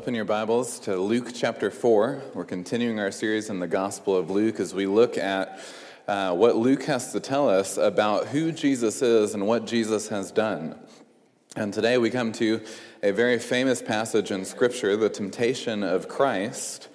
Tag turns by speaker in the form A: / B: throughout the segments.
A: Open your Bibles to Luke chapter 4. We're continuing our series in the Gospel of Luke as we look at uh, what Luke has to tell us about who Jesus is and what Jesus has done. And today we come to a very famous passage in Scripture, the temptation of Christ.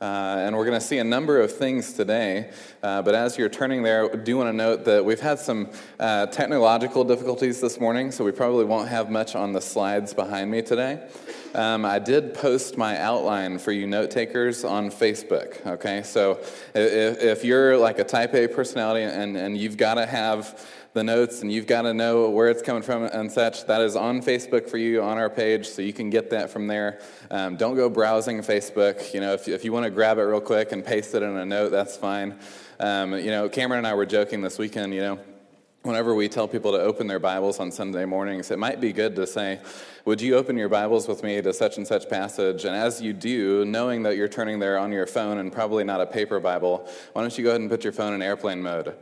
A: Uh, and we're going to see a number of things today. Uh, but as you're turning there, I do want to note that we've had some uh, technological difficulties this morning, so we probably won't have much on the slides behind me today. Um, I did post my outline for you note takers on Facebook. Okay, so if, if you're like a type A personality and, and you've got to have the notes and you've got to know where it's coming from and such, that is on Facebook for you on our page, so you can get that from there. Um, don't go browsing Facebook. You know, if, if you want to grab it real quick and paste it in a note, that's fine. Um, you know, Cameron and I were joking this weekend, you know whenever we tell people to open their Bibles on Sunday mornings, it might be good to say, Would you open your Bibles with me to such and such passage? And as you do, knowing that you're turning there on your phone and probably not a paper Bible, why don't you go ahead and put your phone in airplane mode?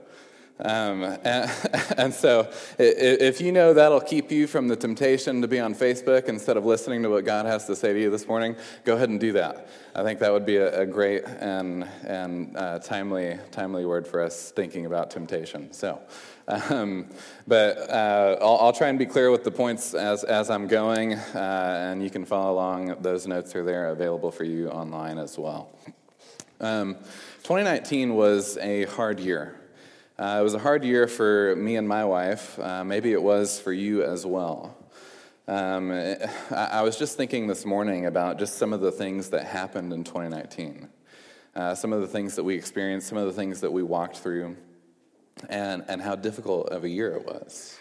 A: Um, and, and, so, if you know that'll keep you from the temptation to be on Facebook instead of listening to what God has to say to you this morning, go ahead and do that. I think that would be a, a great and, and uh, timely, timely word for us thinking about temptation. So, um, but uh, I'll, I'll, try and be clear with the points as, as I'm going, uh, and you can follow along. Those notes are there available for you online as well. Um, 2019 was a hard year. Uh, it was a hard year for me and my wife. Uh, maybe it was for you as well. Um, I, I, was just thinking this morning about just some of the things that happened in 2019, uh, some of the things that we experienced, some of the things that we walked through and, and how difficult of a year it was.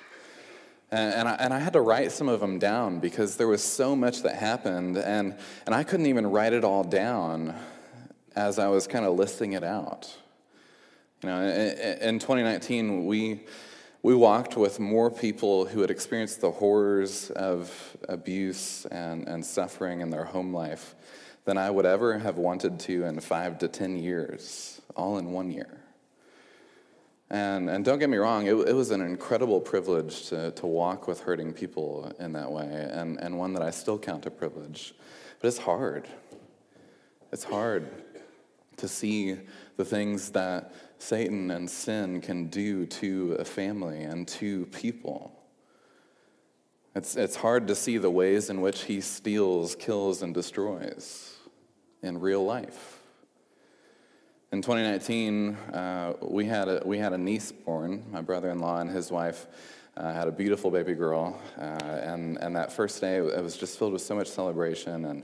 A: And, and, I, and I had to write some of them down because there was so much that happened, and, and I couldn't even write it all down as I was kind of listing it out. You know, in 2019, we, we walked with more people who had experienced the horrors of abuse and, and suffering in their home life than I would ever have wanted to in five to 10 years, all in one year. And, and don't get me wrong, it, it was an incredible privilege to, to walk with hurting people in that way, and, and one that I still count a privilege. But it's hard. It's hard to see the things that Satan and sin can do to a family and to people. It's, it's hard to see the ways in which he steals, kills, and destroys in real life. In 2019, uh, we, had a, we had a niece born. My brother in law and his wife uh, had a beautiful baby girl. Uh, and, and that first day, it was just filled with so much celebration and,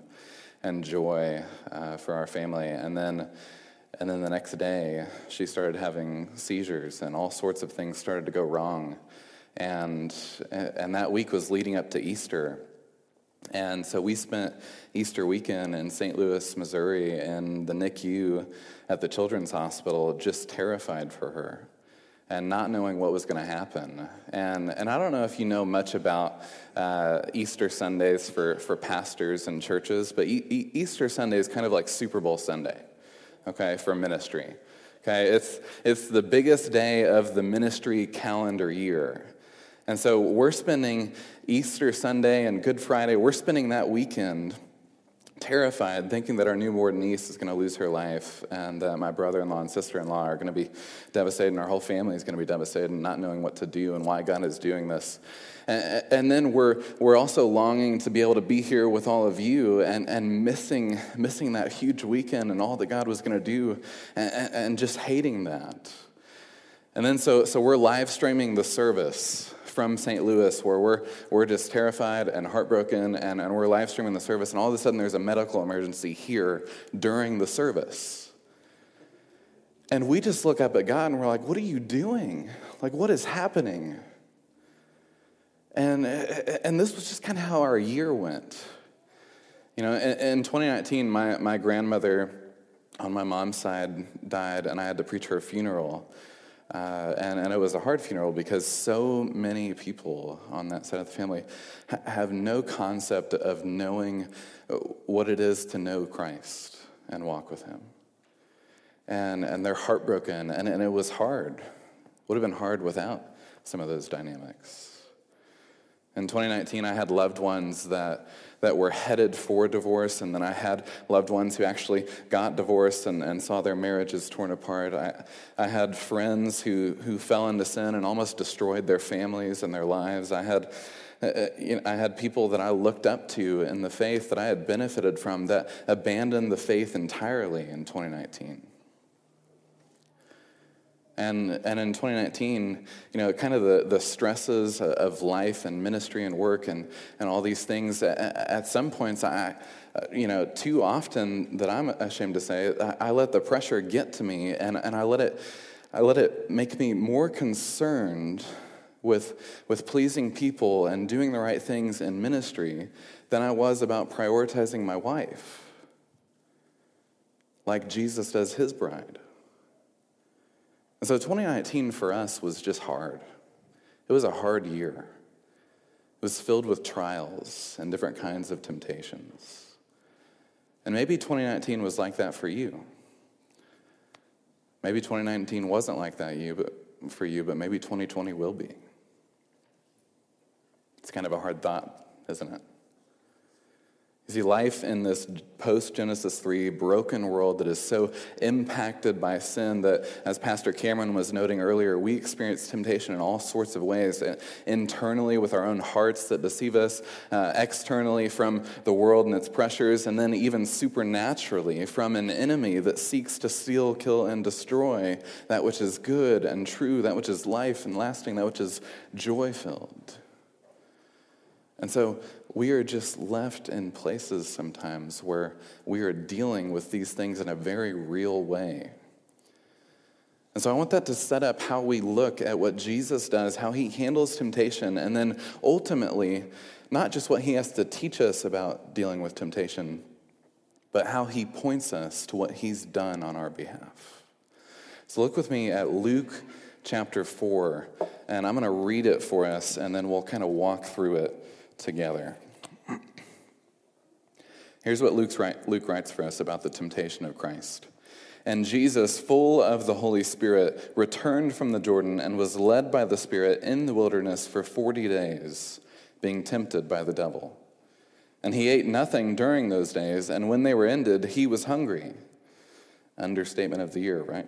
A: and joy uh, for our family. And then, and then the next day, she started having seizures, and all sorts of things started to go wrong. And, and that week was leading up to Easter. And so we spent Easter weekend in St. Louis, Missouri, in the NICU at the Children's Hospital, just terrified for her and not knowing what was going to happen. And, and I don't know if you know much about uh, Easter Sundays for, for pastors and churches, but e- e- Easter Sunday is kind of like Super Bowl Sunday, okay, for ministry. Okay, it's, it's the biggest day of the ministry calendar year. And so we're spending Easter Sunday and Good Friday, we're spending that weekend terrified, thinking that our newborn niece is going to lose her life, and uh, my brother in law and sister in law are going to be devastated, and our whole family is going to be devastated, and not knowing what to do and why God is doing this. And, and, then we're, we're also longing to be able to be here with all of you and, and missing, missing that huge weekend and all that God was going to do, and, and just hating that. And then so, so we're live streaming the service from St. Louis where we're, we're just terrified and heartbroken and, and we're live streaming the service, and all of a sudden there's a medical emergency here during the service. And we just look up at God and we're like, what are you doing? Like, what is happening? And, and this was just kind of how our year went. You know, in, in 2019, my, my grandmother on my mom's side died, and I had to preach her funeral. Uh, and, and it was a hard funeral because so many people on that side of the family ha- have no concept of knowing what it is to know Christ and walk with Him. And, and they're heartbroken, and, and it was hard. Would have been hard without some of those dynamics. In 2019, I had loved ones that, that were headed for divorce, and then I had loved ones who actually got divorced and, and saw their marriages torn apart. I, I had friends who, who fell into sin and almost destroyed their families and their lives. I had, uh, uh, I had people that I looked up to in the faith that I had benefited from that abandoned the faith entirely in 2019. And, and in 2019, you know, kind of the, the stresses of life and ministry and work and, and all these things, at some points, I, uh, you know, too often that I'm ashamed to say, I let the pressure get to me and, and I, let it, I let it make me more concerned with, with pleasing people and doing the right things in ministry than I was about prioritizing my wife, like Jesus does his bride. And so 2019 for us was just hard. It was a hard year. It was filled with trials and different kinds of temptations. And maybe 2019 was like that for you. Maybe 2019 wasn't like that you, but, for you, but maybe 2020 will be. It's kind of a hard thought, isn't it? You see, life in this post Genesis 3 broken world that is so impacted by sin that, as Pastor Cameron was noting earlier, we experience temptation in all sorts of ways uh, internally with our own hearts that deceive us, uh, externally from the world and its pressures, and then even supernaturally from an enemy that seeks to steal, kill, and destroy that which is good and true, that which is life and lasting, that which is joy filled. And so we are just left in places sometimes where we are dealing with these things in a very real way. And so I want that to set up how we look at what Jesus does, how he handles temptation, and then ultimately, not just what he has to teach us about dealing with temptation, but how he points us to what he's done on our behalf. So look with me at Luke chapter 4, and I'm going to read it for us, and then we'll kind of walk through it together. Here's what write, Luke writes for us about the temptation of Christ. And Jesus, full of the Holy Spirit, returned from the Jordan and was led by the Spirit in the wilderness for 40 days, being tempted by the devil. And he ate nothing during those days, and when they were ended, he was hungry. Understatement of the year, right?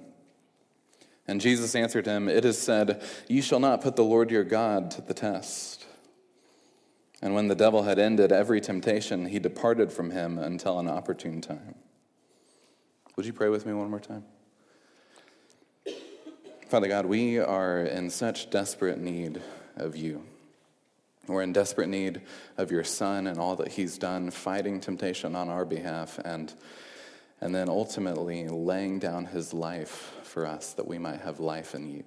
A: And Jesus answered him, It is said, You shall not put the Lord your God to the test. And when the devil had ended every temptation, he departed from him until an opportune time. Would you pray with me one more time? Father God, we are in such desperate need of you. We're in desperate need of your Son and all that he's done fighting temptation on our behalf and, and then ultimately laying down his life for us that we might have life in you.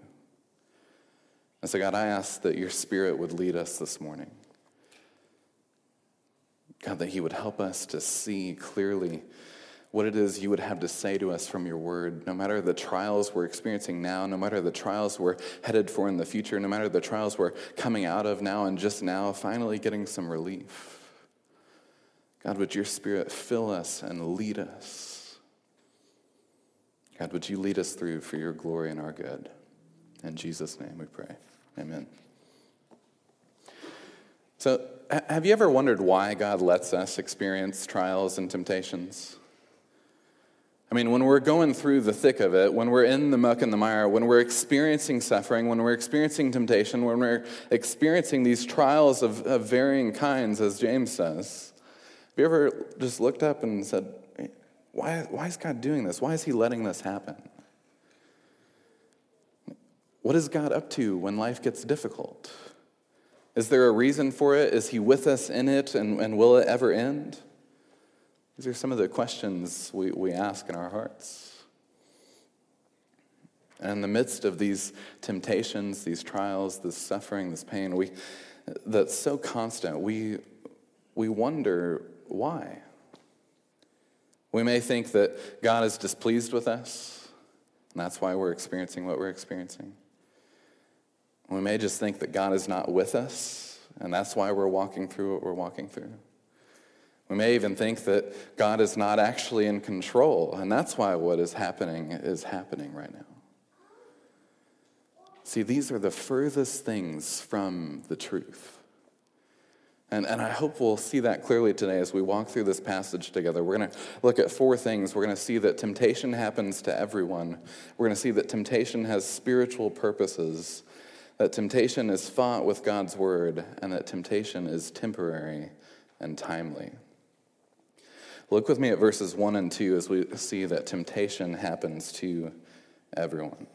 A: And so, God, I ask that your Spirit would lead us this morning. God, that He would help us to see clearly what it is you would have to say to us from your word, no matter the trials we're experiencing now, no matter the trials we're headed for in the future, no matter the trials we're coming out of now and just now, finally getting some relief. God, would your Spirit fill us and lead us? God, would you lead us through for your glory and our good? In Jesus' name we pray. Amen. So, have you ever wondered why God lets us experience trials and temptations? I mean, when we're going through the thick of it, when we're in the muck and the mire, when we're experiencing suffering, when we're experiencing temptation, when we're experiencing these trials of, of varying kinds, as James says, have you ever just looked up and said, why, why is God doing this? Why is He letting this happen? What is God up to when life gets difficult? Is there a reason for it? Is He with us in it, and, and will it ever end? These are some of the questions we, we ask in our hearts. And in the midst of these temptations, these trials, this suffering, this pain, we, that's so constant, we, we wonder why. We may think that God is displeased with us, and that's why we're experiencing what we're experiencing. We may just think that God is not with us, and that's why we're walking through what we're walking through. We may even think that God is not actually in control, and that's why what is happening is happening right now. See, these are the furthest things from the truth. And, and I hope we'll see that clearly today as we walk through this passage together. We're going to look at four things. We're going to see that temptation happens to everyone, we're going to see that temptation has spiritual purposes, that temptation is fought with God's word, and that temptation is temporary and timely. Look with me at verses 1 and 2 as we see that temptation happens to everyone.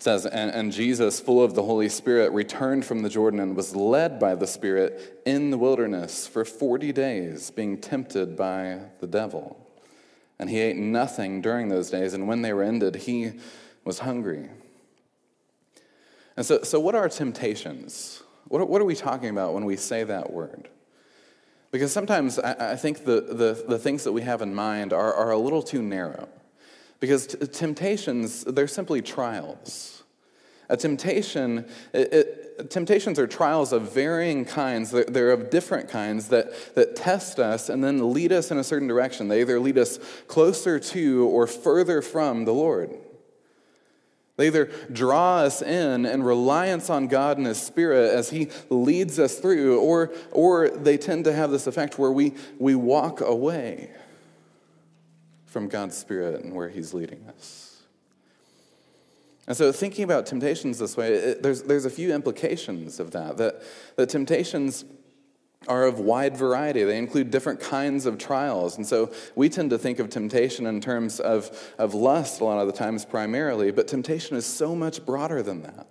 A: Says, and, and, Jesus, full of the Holy Spirit, returned from the Jordan and was led by the Spirit in the wilderness for 40 days, being tempted by the devil. And he ate nothing during those days, and when they were ended, he was hungry. And so, so what are temptations? What, what are we talking about when we say that word? Because sometimes I, I think the, the, the, things that we have in mind are, are a little too narrow. Because t- temptations, they're simply trials. A temptation, it, it, temptations are trials of varying kinds. They're, they're, of different kinds that, that test us and then lead us in a certain direction. They either lead us closer to or further from the Lord. They either draw us in and reliance on God and His Spirit as He leads us through, or, or they tend to have this effect where we, we walk away from God's Spirit and where He's leading us. And so, thinking about temptations this way, it, there's, there's a few implications of that. That, that temptations are of wide variety. They include different kinds of trials. And so we tend to think of temptation in terms of, of lust a lot of the times primarily, but temptation is so much broader than that.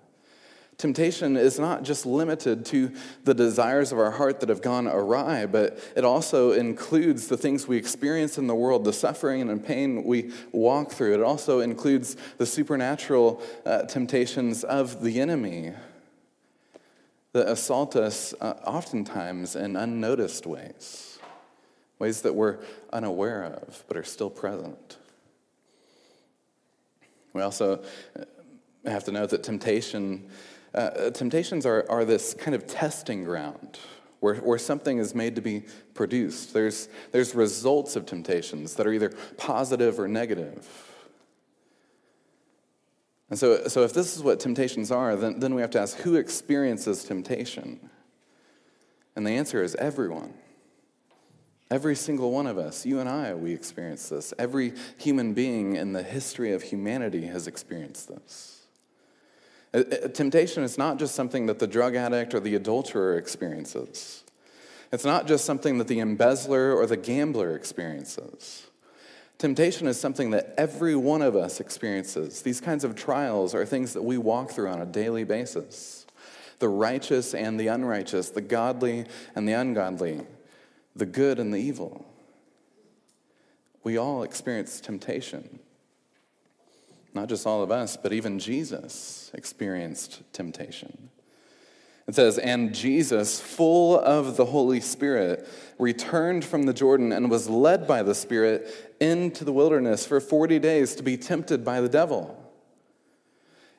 A: Temptation is not just limited to the desires of our heart that have gone awry, but it also includes the things we experience in the world, the suffering and pain we walk through. It also includes the supernatural uh, temptations of the enemy that assault us uh, oftentimes in unnoticed ways, ways that we're unaware of but are still present. We also uh, have to note that temptation, uh, temptations are, are this kind of testing ground where, where something is made to be produced. There's, there's results of temptations that are either positive or negative. And so, so if this is what temptations are, then, then we have to ask who experiences temptation? And the answer is everyone. Every single one of us, you and I, we experience this. Every human being in the history of humanity has experienced this. Temptation is not just something that the drug addict or the adulterer experiences. It's not just something that the embezzler or the gambler experiences. Temptation is something that every one of us experiences. These kinds of trials are things that we walk through on a daily basis. The righteous and the unrighteous, the godly and the ungodly, the good and the evil. We all experience temptation. Not just all of us, but even Jesus experienced temptation. It says, And Jesus, full of the Holy Spirit, returned from the Jordan and was led by the Spirit into the wilderness for 40 days to be tempted by the devil.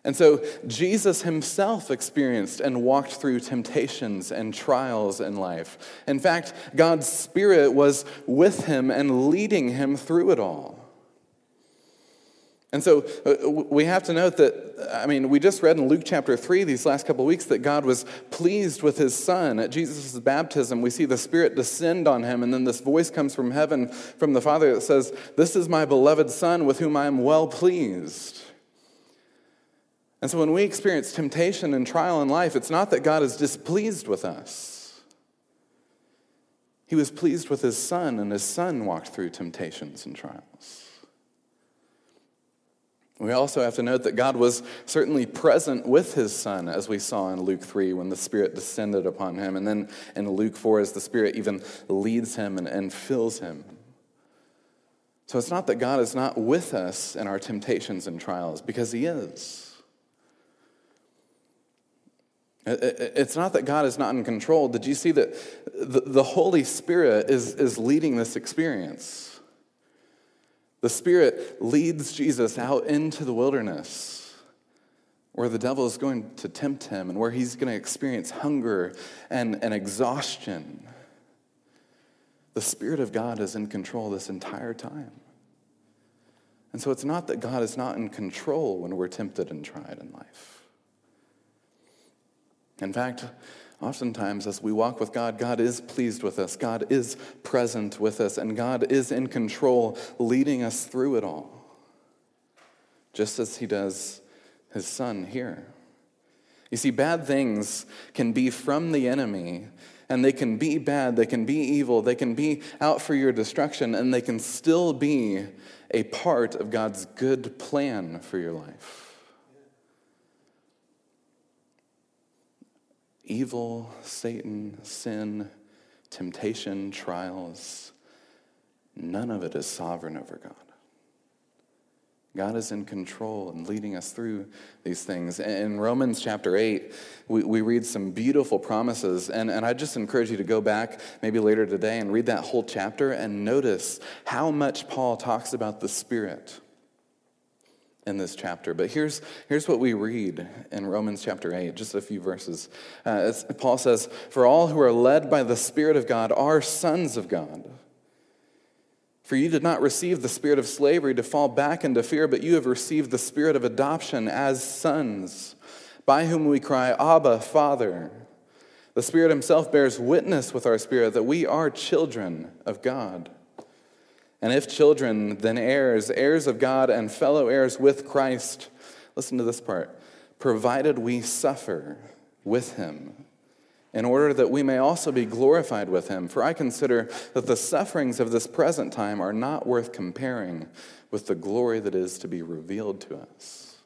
A: And so Jesus himself experienced and walked through temptations and trials in life. In fact, God's Spirit was with him and leading him through it all. And so uh, we have to note that, I mean, we just read in Luke chapter 3 these last couple of weeks that God was pleased with his son. At Jesus' baptism, we see the Spirit descend on him, and then this voice comes from heaven from the Father that says, This is my beloved Son with whom I am well pleased. And so when we experience temptation and trial in life, it's not that God is displeased with us. He was pleased with his son, and his son walked through temptations and trials. We also have to note that God was certainly present with his son, as we saw in Luke 3 when the Spirit descended upon him, and then in Luke 4 as the Spirit even leads him and, and fills him. So it's not that God is not with us in our temptations and trials, because he is. It's not that God is not in control. Did you see that the Holy Spirit is, is leading this experience? The Spirit leads Jesus out into the wilderness where the devil is going to tempt him and where he's going to experience hunger and, and exhaustion. The Spirit of God is in control this entire time. And so it's not that God is not in control when we're tempted and tried in life. In fact, oftentimes as we walk with God, God is pleased with us, God is present with us, and God is in control, leading us through it all, just as He does His Son here. You see, bad things can be from the enemy, and they can be bad, they can be evil, they can be out for your destruction, and they can still be a part of God's good plan for your life. Evil, Satan, sin, temptation, trials, none of it is sovereign over God. God is in control and leading us through these things. In Romans chapter 8, we, we read some beautiful promises. And, and I just encourage you to go back maybe later today and read that whole chapter and notice how much Paul talks about the Spirit in this chapter. But here's, here's what we read in Romans chapter 8, just a few verses. Uh, Paul says, For all who are led by the Spirit of God are sons of God. For you did not receive the spirit of slavery to fall back into fear, but you have received the spirit of adoption as sons, by whom we cry, Abba, Father. The Spirit Himself bears witness with our spirit that we are children of God. And if children, then heirs, heirs of God and fellow heirs with Christ. Listen to this part. Provided we suffer with him, in order that we may also be glorified with him. For I consider that the sufferings of this present time are not worth comparing with the glory that is to be revealed to us.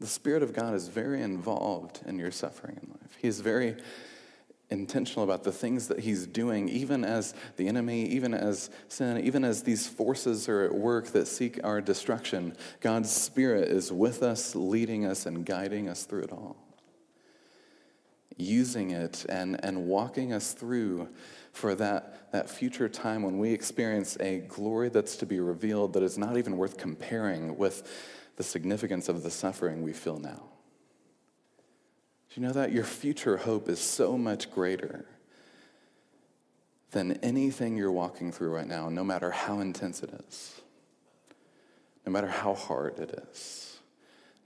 A: The Spirit of God is very involved in your suffering in life. He is very intentional about the things that he's doing, even as the enemy, even as sin, even as these forces are at work that seek our destruction. God's Spirit is with us, leading us, and guiding us through it all. Using it and, and walking us through for that, that future time when we experience a glory that's to be revealed that is not even worth comparing with the significance of the suffering we feel now. You know that? Your future hope is so much greater than anything you're walking through right now, no matter how intense it is, no matter how hard it is,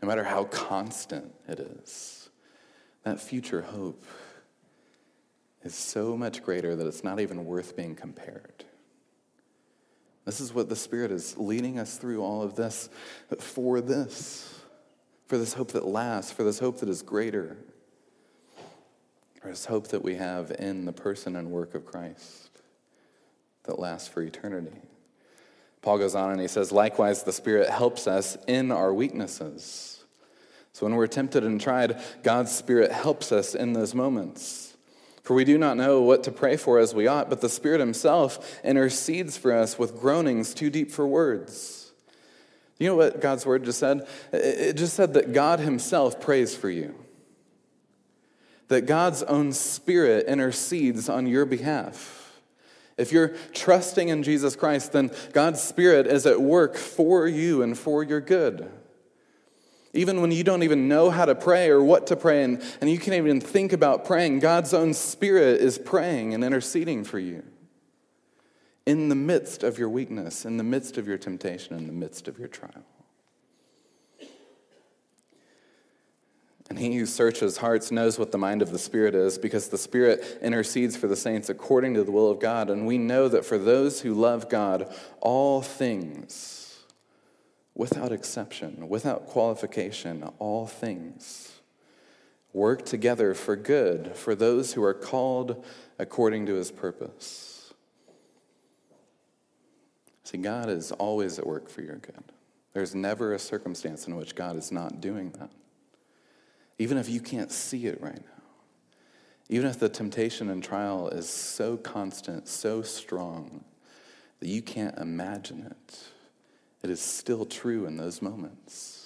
A: no matter how constant it is. That future hope is so much greater that it's not even worth being compared. This is what the Spirit is leading us through all of this for this, for this hope that lasts, for this hope that is greater. There's hope that we have in the person and work of Christ that lasts for eternity. Paul goes on and he says, Likewise, the Spirit helps us in our weaknesses. So when we're tempted and tried, God's Spirit helps us in those moments. For we do not know what to pray for as we ought, but the Spirit Himself intercedes for us with groanings too deep for words. You know what God's Word just said? It just said that God Himself prays for you that God's own Spirit intercedes on your behalf. If you're trusting in Jesus Christ, then God's Spirit is at work for you and for your good. Even when you don't even know how to pray or what to pray, and, and you can't even think about praying, God's own Spirit is praying and interceding for you in the midst of your weakness, in the midst of your temptation, in the midst of your trial. And he who searches hearts knows what the mind of the Spirit is, because the Spirit intercedes for the saints according to the will of God. And we know that for those who love God, all things, without exception, without qualification, all things work together for good for those who are called according to his purpose. See, God is always at work for your good. There's never a circumstance in which God is not doing that even if you can't see it right now, even if the temptation and trial is so constant, so strong, that you can't imagine it, it is still true in those moments.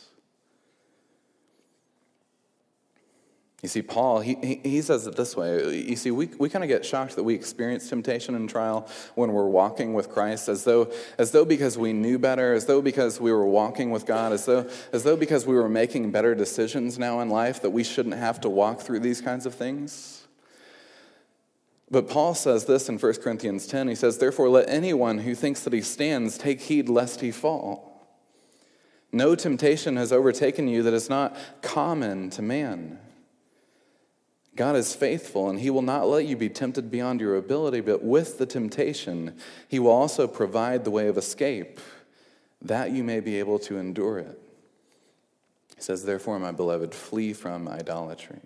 A: You see, Paul, he, he says it this way. You see, we, we kind of get shocked that we experience temptation and trial when we're walking with Christ, as though, as though because we knew better, as though because we were walking with God, as though, as though because we were making better decisions now in life, that we shouldn't have to walk through these kinds of things. But Paul says this in 1 Corinthians 10. He says, Therefore, let anyone who thinks that he stands take heed lest he fall. No temptation has overtaken you that is not common to man. God is faithful, and He will not let you be tempted beyond your ability, but with the temptation, He will also provide the way of escape, that you may be able to endure it. He says, Therefore, my beloved, flee from idolatry.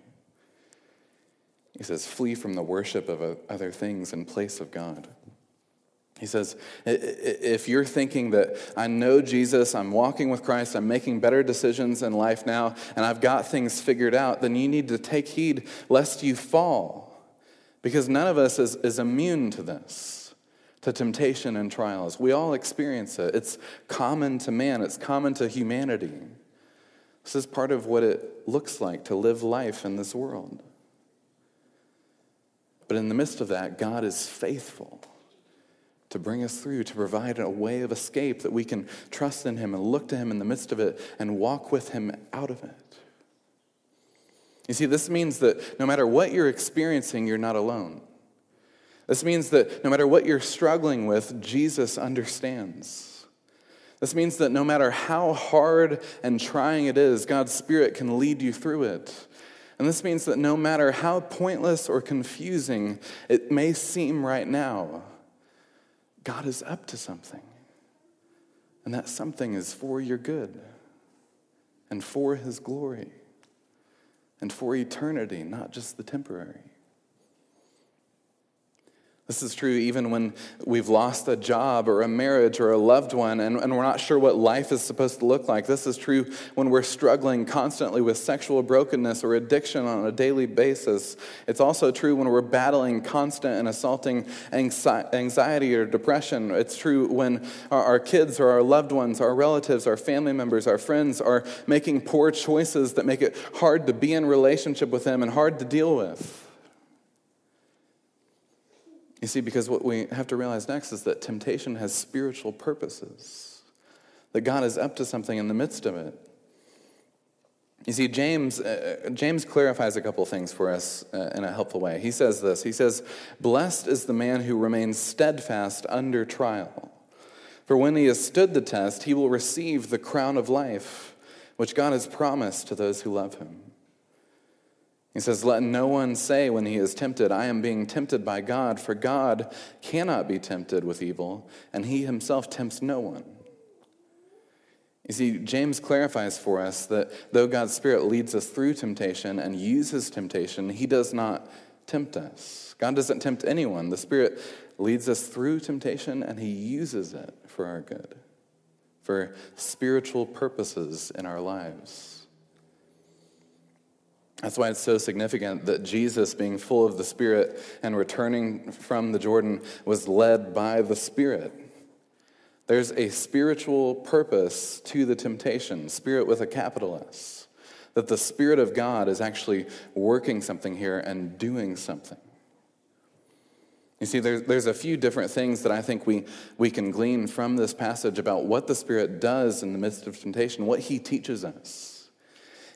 A: He says, Flee from the worship of other things in place of God. He says, if you're thinking that I know Jesus, I'm walking with Christ, I'm making better decisions in life now, and I've got things figured out, then you need to take heed lest you fall. Because none of us is, is immune to this, to temptation and trials. We all experience it. It's common to man, it's common to humanity. This is part of what it looks like to live life in this world. But in the midst of that, God is faithful to bring us through, to provide a way of escape that we can trust in Him and look to Him in the midst of it and walk with Him out of it. You see, this means that no matter what you're experiencing, you're not alone. This means that no matter what you're struggling with, Jesus understands. This means that no matter how hard and trying it is, God's Spirit can lead you through it. And this means that no matter how pointless or confusing it may seem right now, God is up to something. And that something is for your good and for his glory and for eternity, not just the temporary. This is true even when we've lost a job or a marriage or a loved one and, and, we're not sure what life is supposed to look like. This is true when we're struggling constantly with sexual brokenness or addiction on a daily basis. It's also true when we're battling constant and assaulting anxiety or depression. It's true when our, our kids or our loved ones, our relatives, our family members, our friends are making poor choices that make it hard to be in relationship with them and hard to deal with. You see, because what we have to realize next is that temptation has spiritual purposes, that God is up to something in the midst of it. You see, James, uh, James clarifies a couple things for us uh, in a helpful way. He says this He says, Blessed is the man who remains steadfast under trial. For when he has stood the test, he will receive the crown of life, which God has promised to those who love him. He says, Let no one say when he is tempted, I am being tempted by God, for God cannot be tempted with evil, and he himself tempts no one. You see, James clarifies for us that though God's Spirit leads us through temptation and uses temptation, he does not tempt us. God doesn't tempt anyone. The Spirit leads us through temptation and he uses it for our good, for spiritual purposes in our lives. That's why it's so significant that Jesus, being full of the Spirit and returning from the Jordan, was led by the Spirit. There's a spiritual purpose to the temptation, spirit with a capital S, that the Spirit of God is actually working something here and doing something. You see, there's, there's a few different things that I think we, we can glean from this passage about what the Spirit does in the midst of temptation, what He teaches us.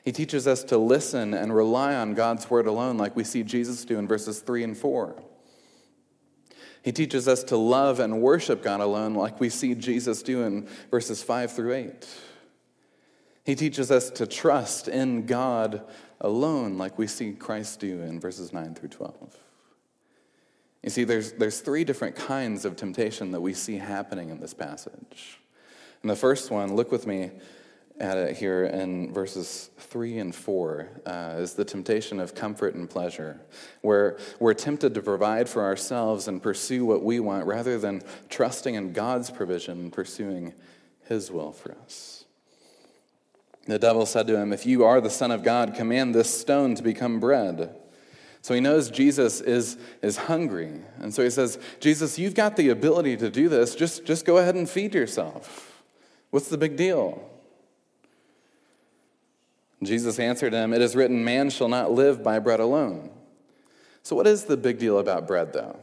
A: He teaches us to listen and rely on God's word alone, like we see Jesus do in verses 3 and 4. He teaches us to love and worship God alone, like we see Jesus do in verses 5 through 8. He teaches us to trust in God alone, like we see Christ do in verses 9 through 12. You see, there's, there's three different kinds of temptation that we see happening in this passage. And the first one, look with me at it here in verses 3 and 4 uh, is the temptation of comfort and pleasure, where we're tempted to provide for ourselves and pursue what we want rather than trusting in God's provision and pursuing His will for us. The devil said to him, If you are the Son of God, command this stone to become bread. So he knows Jesus is, is hungry. And so he says, Jesus, you've got the ability to do this. Just, just go ahead and feed yourself. What's the big deal? Jesus answered him, It is written, Man shall not live by bread alone. So, what is the big deal about bread, though?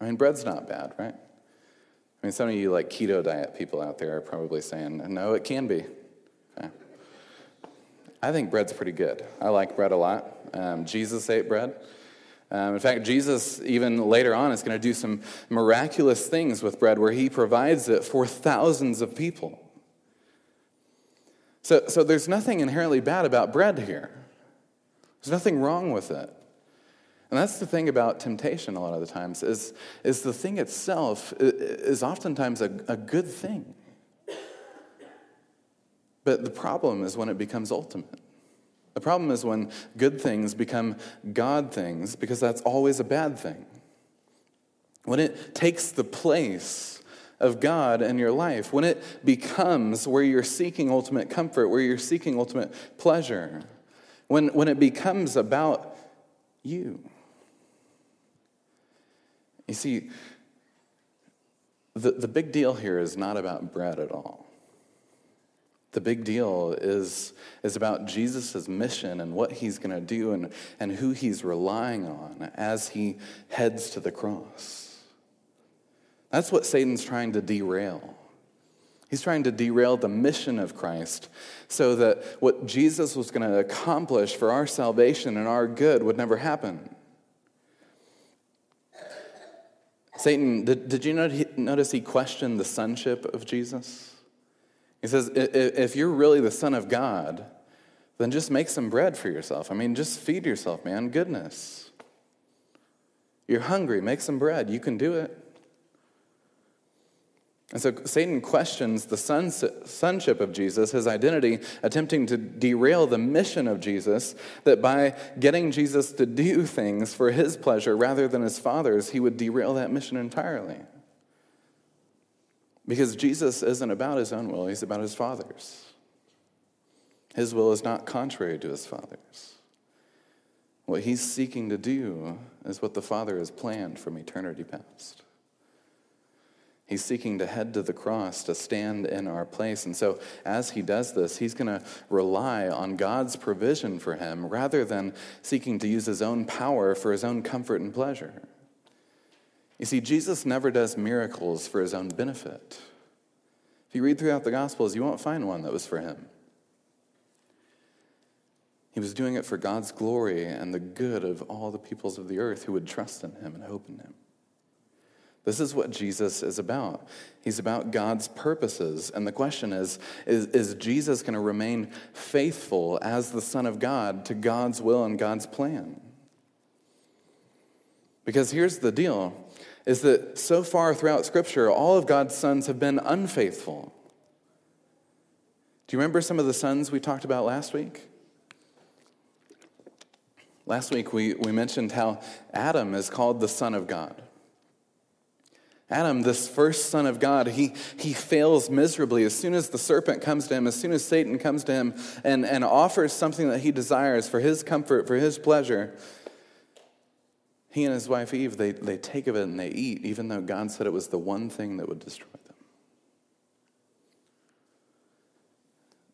A: I mean, bread's not bad, right? I mean, some of you like keto diet people out there are probably saying, No, it can be. Okay. I think bread's pretty good. I like bread a lot. Um, Jesus ate bread. Um, in fact, Jesus, even later on, is going to do some miraculous things with bread where he provides it for thousands of people. So, so there's nothing inherently bad about bread here. There's nothing wrong with it. And that's the thing about temptation a lot of the times is, is the thing itself is oftentimes a, a good thing. But the problem is when it becomes ultimate. The problem is when good things become God things, because that's always a bad thing. When it takes the place of God in your life, when it becomes where you're seeking ultimate comfort, where you're seeking ultimate pleasure, when, when it becomes about you. You see, the, the big deal here is not about bread at all. The big deal is, is about Jesus' mission and what he's going to do and, and who he's relying on as he heads to the cross. That's what Satan's trying to derail. He's trying to derail the mission of Christ so that what Jesus was going to accomplish for our salvation and our good would never happen. Satan, did, did you notice he questioned the sonship of Jesus? He says, if you're really the Son of God, then just make some bread for yourself. I mean, just feed yourself, man. Goodness. You're hungry, make some bread. You can do it. And so Satan questions the sonship of Jesus, his identity, attempting to derail the mission of Jesus, that by getting Jesus to do things for his pleasure rather than his Father's, he would derail that mission entirely. Because Jesus isn't about his own will, he's about his Father's. His will is not contrary to his Father's. What he's seeking to do is what the Father has planned from eternity past. He's seeking to head to the cross to stand in our place. And so, as he does this, he's going to rely on God's provision for him rather than seeking to use his own power for his own comfort and pleasure. You see, Jesus never does miracles for his own benefit. If you read throughout the Gospels, you won't find one that was for him. He was doing it for God's glory and the good of all the peoples of the earth who would trust in him and hope in him. This is what Jesus is about. He's about God's purposes. And the question is is, is Jesus going to remain faithful as the Son of God to God's will and God's plan? Because here's the deal is that so far throughout Scripture, all of God's sons have been unfaithful. Do you remember some of the sons we talked about last week? Last week, we, we mentioned how Adam is called the Son of God. Adam, this first son of God, he, he fails miserably as soon as the serpent comes to him, as soon as Satan comes to him and, and offers something that he desires for his comfort, for his pleasure. He and his wife Eve, they, they take of it and they eat, even though God said it was the one thing that would destroy them.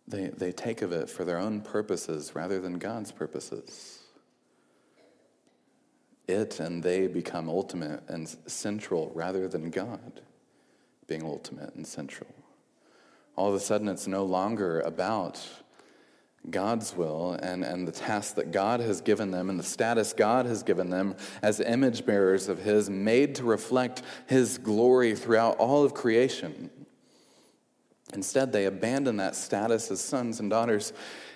A: They, they take of it for their own purposes rather than God's purposes it and they become ultimate and central rather than God being ultimate and central. All of a sudden, it's no longer about God's will and, and the task that God has given them and the status God has given them as image bearers of His, made to reflect His glory throughout all of creation. Instead, they abandon that status as sons and daughters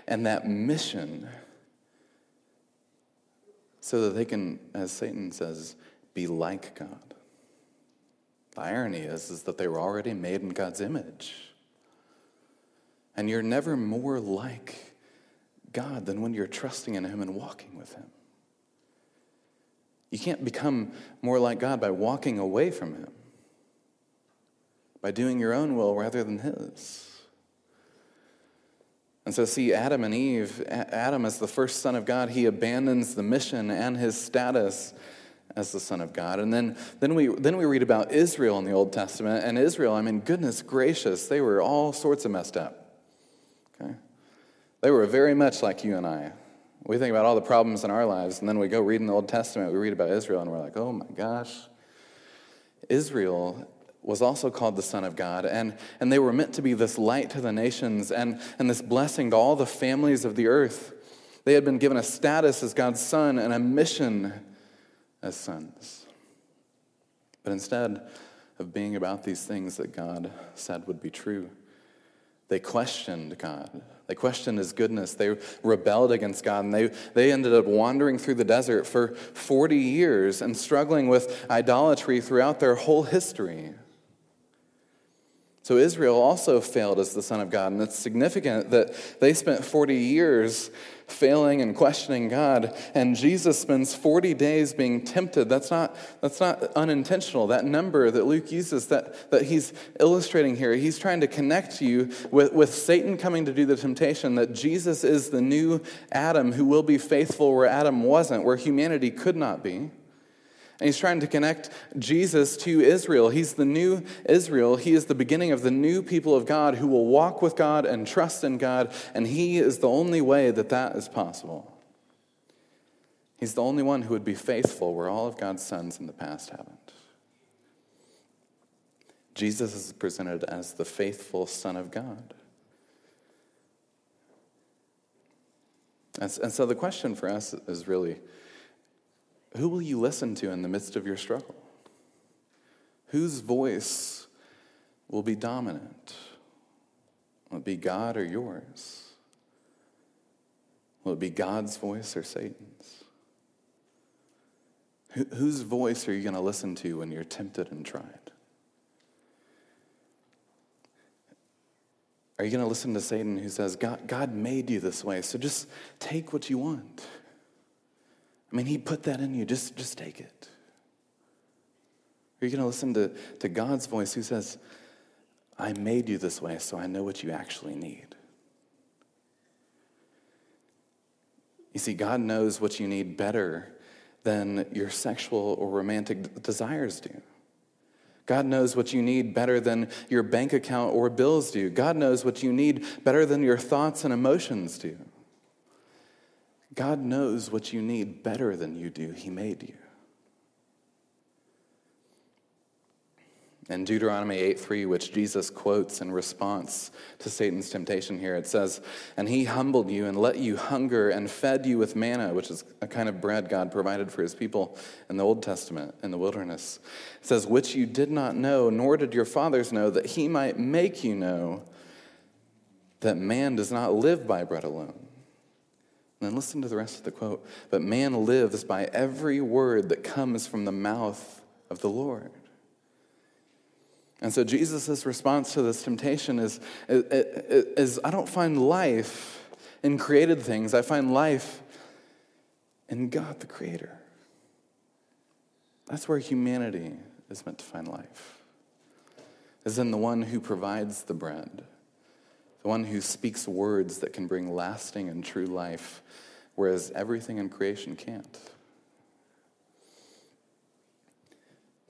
A: and that mission so that they can, as Satan says, be like God. The irony is, is that they were already made in God's image. And you're never more like God than when you're trusting in Him and walking with Him. You can't become more like God by walking away from Him, by doing your own will rather than His. And so, see, Adam and Eve, Adam as the first son of God, he abandons the mission and his status as the son of God. And then, then, we, then we read about Israel in the Old Testament. And Israel, I mean, goodness gracious, they were all sorts of messed up. Okay? They were very much like you and I. We think about all the problems in our lives, and then we go read in the Old Testament, we read about Israel, and we're like, oh my gosh. Israel was also called the Son of God, and, and they were meant to be this light to the nations and, and this blessing to all the families of the earth. They had been given a status as God's Son and a mission as sons. But instead of being about these things that God said would be true, they questioned God. They questioned his goodness. They rebelled against God, and they, they ended up wandering through the desert for 40 years and struggling with idolatry throughout their whole history. So Israel also failed as the Son of God, and it's significant that they spent 40 years failing and questioning God, and Jesus spends 40 days being tempted. That's not, that's not unintentional. That number that Luke uses, that, that he's illustrating here, he's trying to connect you with, with Satan coming to do the temptation, that Jesus is the new Adam who will be faithful where Adam wasn't, where humanity could not be. And he's trying to connect Jesus to Israel. He's the new Israel. He is the beginning of the new people of God who will walk with God and trust in God. And he is the only way that that is possible. He's the only one who would be faithful where all of God's sons in the past haven't. Jesus is presented as the faithful Son of God. And so the question for us is really who will you listen to in the midst of your struggle? Whose voice will be dominant? Will it be God or yours? Will it be God's voice or Satan's? Wh- whose voice are you going to listen to when you're tempted and tried? Are you going to listen to Satan who says, God, God made you this way, so just take what you want? I mean, He put that in you. Just, just take it. Are you going to listen to, to God's voice who says, I made you this way so I know what you actually need? You see, God knows what you need better than your sexual or romantic desires do. God knows what you need better than your bank account or bills do. God knows what you need better than your thoughts and emotions do. God knows what you need better than you do. He made you. In Deuteronomy 8:3, which Jesus quotes in response to Satan's temptation here, it says, And he humbled you and let you hunger and fed you with manna, which is a kind of bread God provided for his people in the Old Testament in the wilderness. It says, Which you did not know, nor did your fathers know, that he might make you know that man does not live by bread alone and then listen to the rest of the quote. But man lives by every word that comes from the mouth of the Lord. And so Jesus' response to this temptation is, is, is, I don't find life in created things, I find life in God the Creator. That's where humanity is meant to find life, is in the one who provides the bread the one who speaks words that can bring lasting and true life, whereas everything in creation can't.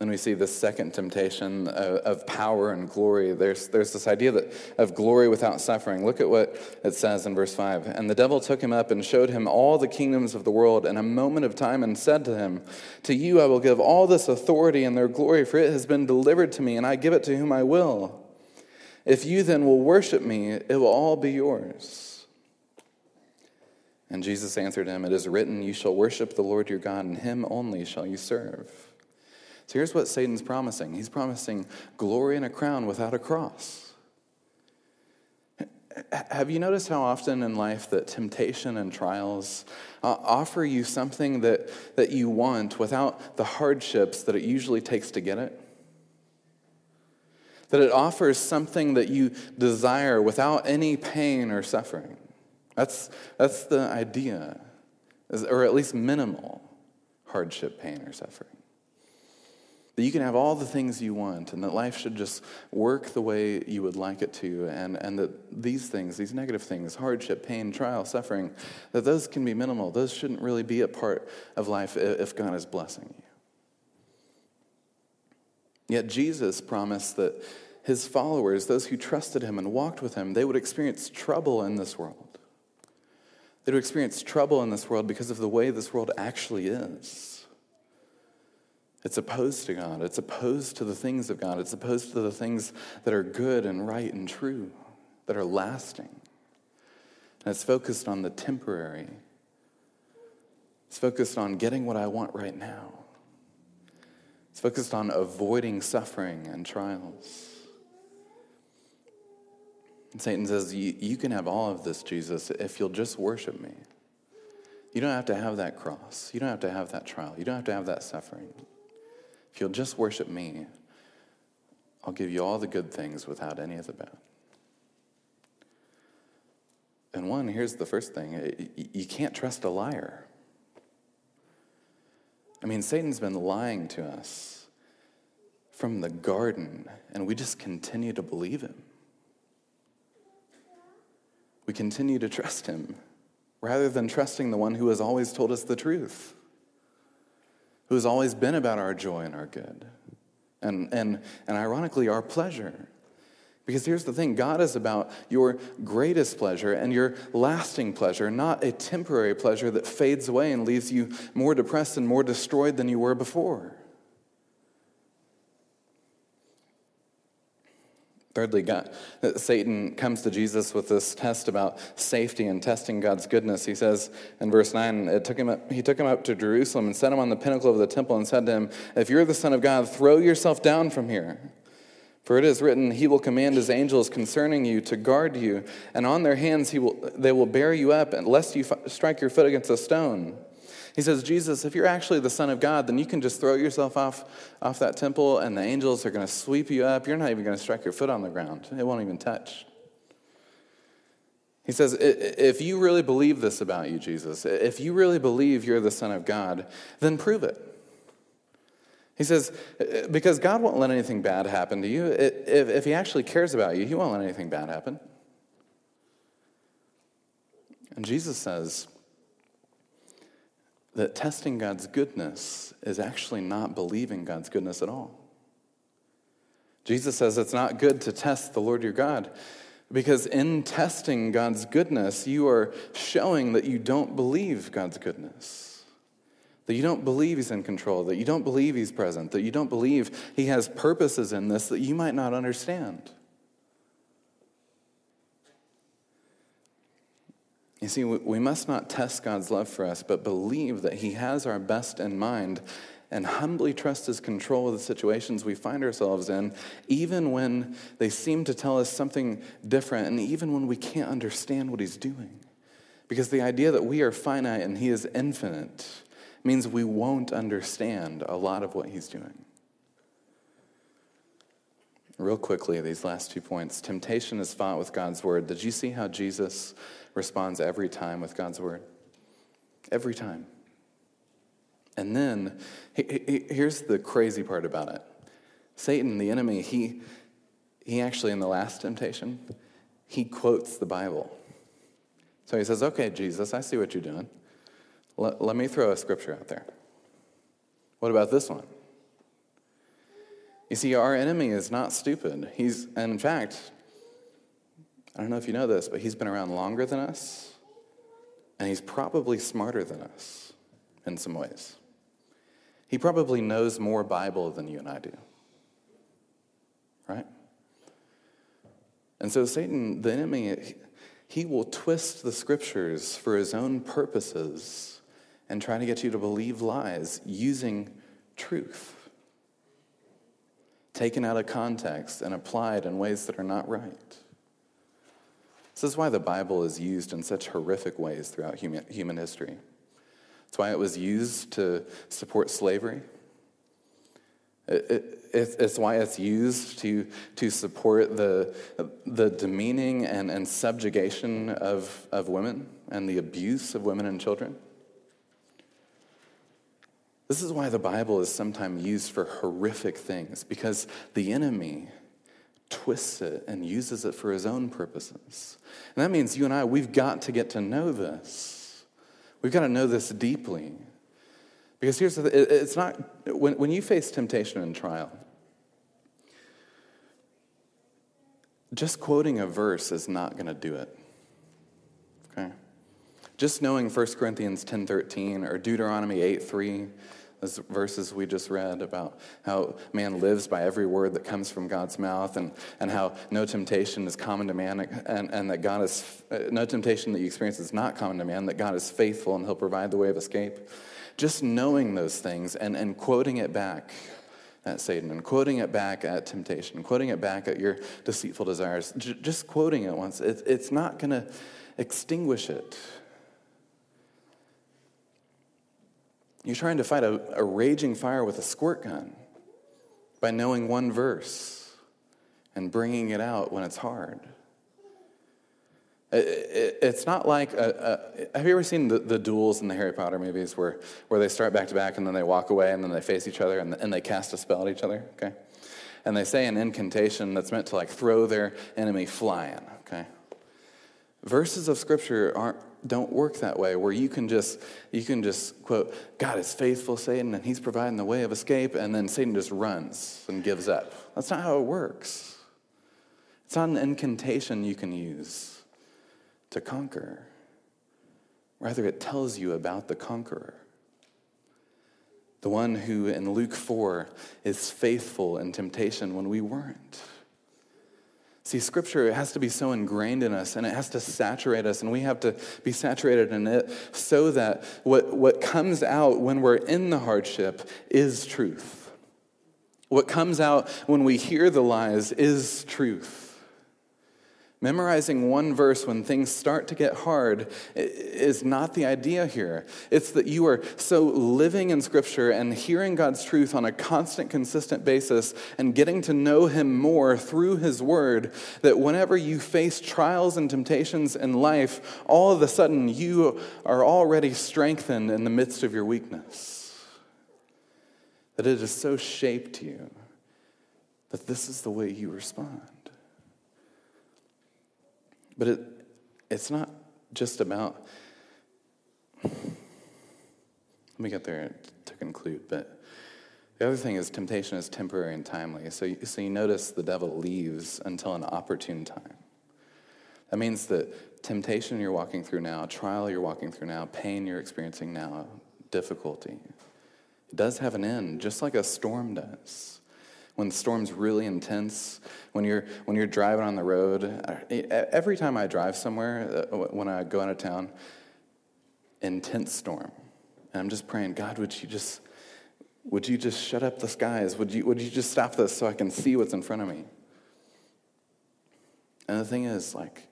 A: Then we see the second temptation of power and glory. There's, there's this idea that, of glory without suffering. Look at what it says in verse 5. And the devil took him up and showed him all the kingdoms of the world in a moment of time and said to him, To you I will give all this authority and their glory, for it has been delivered to me, and I give it to whom I will. If you then will worship me, it will all be yours. And Jesus answered him, It is written, You shall worship the Lord your God, and him only shall you serve. So here's what Satan's promising He's promising glory and a crown without a cross. Have you noticed how often in life that temptation and trials uh, offer you something that, that you want without the hardships that it usually takes to get it? That it offers something that you desire without any pain or suffering. That's, that's the idea, or at least minimal hardship, pain, or suffering. That you can have all the things you want, and that life should just work the way you would like it to, and, and that these things, these negative things, hardship, pain, trial, suffering, that those can be minimal. Those shouldn't really be a part of life if God is blessing you. Yet Jesus promised that his followers, those who trusted him and walked with him, they would experience trouble in this world. They would experience trouble in this world because of the way this world actually is. It's opposed to God. It's opposed to the things of God. It's opposed to the things that are good and right and true, that are lasting. And it's focused on the temporary. It's focused on getting what I want right now. It's focused on avoiding suffering and trials. And Satan says, You can have all of this, Jesus, if you'll just worship me. You don't have to have that cross. You don't have to have that trial. You don't have to have that suffering. If you'll just worship me, I'll give you all the good things without any of the bad. And one, here's the first thing you can't trust a liar. I mean, Satan's been lying to us from the garden, and we just continue to believe him. We continue to trust him rather than trusting the one who has always told us the truth who has always been about our joy and our good, and, and, and ironically, our pleasure. Because here's the thing God is about your greatest pleasure and your lasting pleasure, not a temporary pleasure that fades away and leaves you more depressed and more destroyed than you were before. Thirdly, God, Satan comes to Jesus with this test about safety and testing God's goodness. He says in verse 9, it took him up, he took him up to Jerusalem and set him on the pinnacle of the temple and said to him, If you're the Son of God, throw yourself down from here. For it is written, He will command His angels concerning you to guard you, and on their hands he will, they will bear you up, lest you strike your foot against a stone. He says, Jesus, if you're actually the Son of God, then you can just throw yourself off, off that temple and the angels are going to sweep you up. You're not even going to strike your foot on the ground, it won't even touch. He says, if you really believe this about you, Jesus, if you really believe you're the Son of God, then prove it. He says, uh, uh, because God won't let anything bad happen to you. If, if He actually cares about you, He won't let anything bad happen. And Jesus says, that testing God's goodness is actually not believing God's goodness at all. Jesus says it's not good to test the Lord your God because in testing God's goodness, you are showing that you don't believe God's goodness. That you don't believe He's in control, that you don't believe He's present, that you don't believe He has purposes in this that you might not understand. You see, we must not test God's love for us, but believe that He has our best in mind and humbly trust His control of the situations we find ourselves in, even when they seem to tell us something different, and even when we can't understand what He's doing. Because the idea that we are finite and He is infinite means we won't understand a lot of what He's doing. Real quickly, these last two points. Temptation is fought with God's word. Did you see how Jesus responds every time with God's word. Every time. And then, he, he, here's the crazy part about it Satan, the enemy, he, he actually, in the last temptation, he quotes the Bible. So he says, Okay, Jesus, I see what you're doing. Let, let me throw a scripture out there. What about this one? You see, our enemy is not stupid. He's, in fact, I don't know if you know this, but he's been around longer than us, and he's probably smarter than us in some ways. He probably knows more Bible than you and I do. Right? And so Satan, the enemy, he will twist the scriptures for his own purposes and try to get you to believe lies using truth taken out of context and applied in ways that are not right. This is why the Bible is used in such horrific ways throughout human, human history. It's why it was used to support slavery. It, it, it's why it's used to, to support the, the demeaning and, and subjugation of, of women and the abuse of women and children. This is why the Bible is sometimes used for horrific things, because the enemy twists it and uses it for his own purposes. And that means you and I, we've got to get to know this. We've got to know this deeply. Because here's the thing it's not, when, when you face temptation and trial, just quoting a verse is not going to do it. Okay? Just knowing 1 Corinthians 10:13 or Deuteronomy 8:3 those verses we just read about how man lives by every word that comes from God's mouth and, and how no temptation is common to man and, and that God is, no temptation that you experience is not common to man, that God is faithful and he'll provide the way of escape. Just knowing those things and, and quoting it back at Satan and quoting it back at temptation, quoting it back at your deceitful desires, j- just quoting it once, it, it's not going to extinguish it. You're trying to fight a, a raging fire with a squirt gun by knowing one verse and bringing it out when it's hard. It, it, it's not like a, a, have you ever seen the, the, duels in the Harry Potter movies where, where they start back to back and then they walk away and then they face each other and, and they cast a spell at each other? Okay, and they say an incantation that's meant to like throw their enemy flying. Verses of scripture aren't don't work that way where you can just you can just quote god is faithful satan and he's providing the way of escape and then satan just runs and gives up. That's not how it works. It's not an incantation you can use to conquer. Rather it tells you about the conqueror. The one who in luke 4 is faithful in temptation when we weren't See, scripture it has to be so ingrained in us and it has to saturate us, and we have to be saturated in it so that what, what comes out when we're in the hardship is truth. What comes out when we hear the lies is truth. Memorizing one verse when things start to get hard is not the idea here. It's that you are so living in Scripture and hearing God's truth on a constant, consistent basis and getting to know Him more through His Word that whenever you face trials and temptations in life, all of a sudden you are already strengthened in the midst of your weakness. That it has so shaped you that this is the way you respond. But it, it's not just about, let me get there to conclude, but the other thing is temptation is temporary and timely. So, you, so you notice the devil leaves until an opportune time. That means that temptation you're walking through now, trial you're walking through now, pain you're experiencing now, difficulty, it does have an end, just like a storm does when the storm's really intense, when you're, when you're driving on the road. Every time I drive somewhere, uh, when I go out of town, intense storm. And I'm just praying, God, would you just, would you just shut up the skies? Would you, would you just stop this so I can see what's in front of me? And the thing is, like,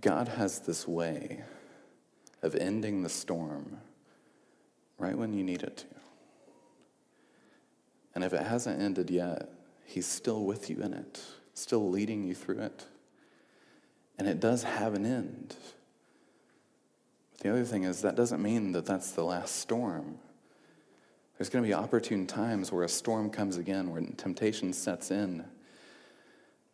A: God has this way of ending the storm right when you need it to. And if it hasn't ended yet, He's still with you in it, still leading you through it. And it does have an end. But the other thing is, that doesn't mean that that's the last storm. There's going to be opportune times where a storm comes again, where temptation sets in.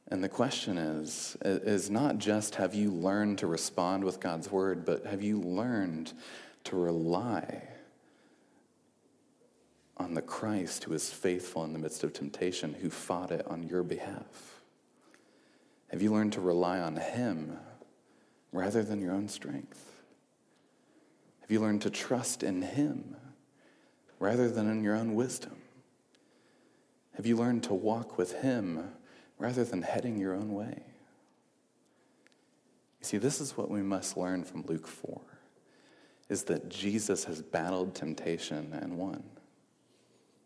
A: And the question is, is not just have you learned to respond with God's word, but have you learned to rely on the Christ who is faithful in the midst of temptation, who fought it on your behalf? Have you learned to rely on Him rather than your own strength? Have you learned to trust in Him rather than in your own wisdom? Have you learned to walk with Him rather than heading your own way? You see, this is what we must learn from Luke 4 is that Jesus has battled temptation and won.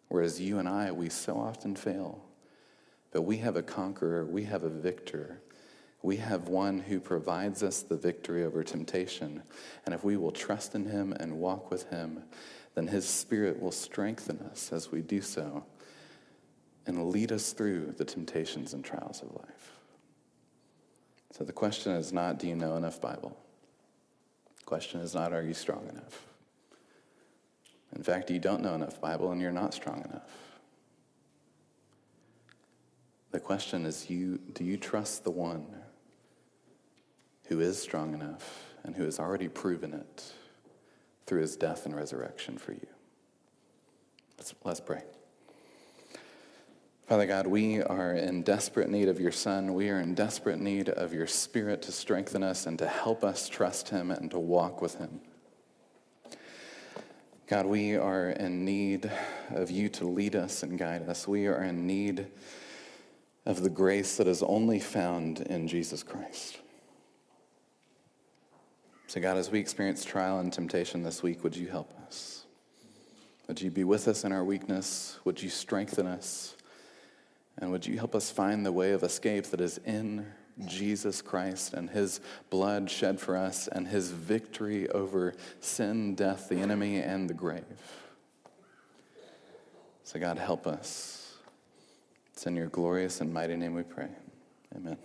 A: Whereas you and I, we so often fail. But we have a conqueror, we have a victor. We have one who provides us the victory over temptation. And if we will trust in him and walk with him, then his spirit will strengthen us as we do so and lead us through the temptations and trials of life. So the question is not, do you know enough Bible? The question is not, are you strong enough? In fact, you don't know enough Bible and you're not strong enough. The question is, you, do you trust the one who is strong enough and who has already proven it through his death and resurrection for you? Let's, let's pray. Father God, we are in desperate need of your Son. We are in desperate need of your Spirit to strengthen us and to help us trust him and to walk with him. God, we are in need of you to lead us and guide us. We are in need of the grace that is only found in Jesus Christ. So, God, as we experience trial and temptation this week, would you help us? Would you be with us in our weakness? Would you strengthen us? And would you help us find the way of escape that is in Jesus Christ and his blood shed for us and his victory over sin, death, the enemy, and the grave? So, God, help us. It's in your glorious and mighty name we pray. Amen.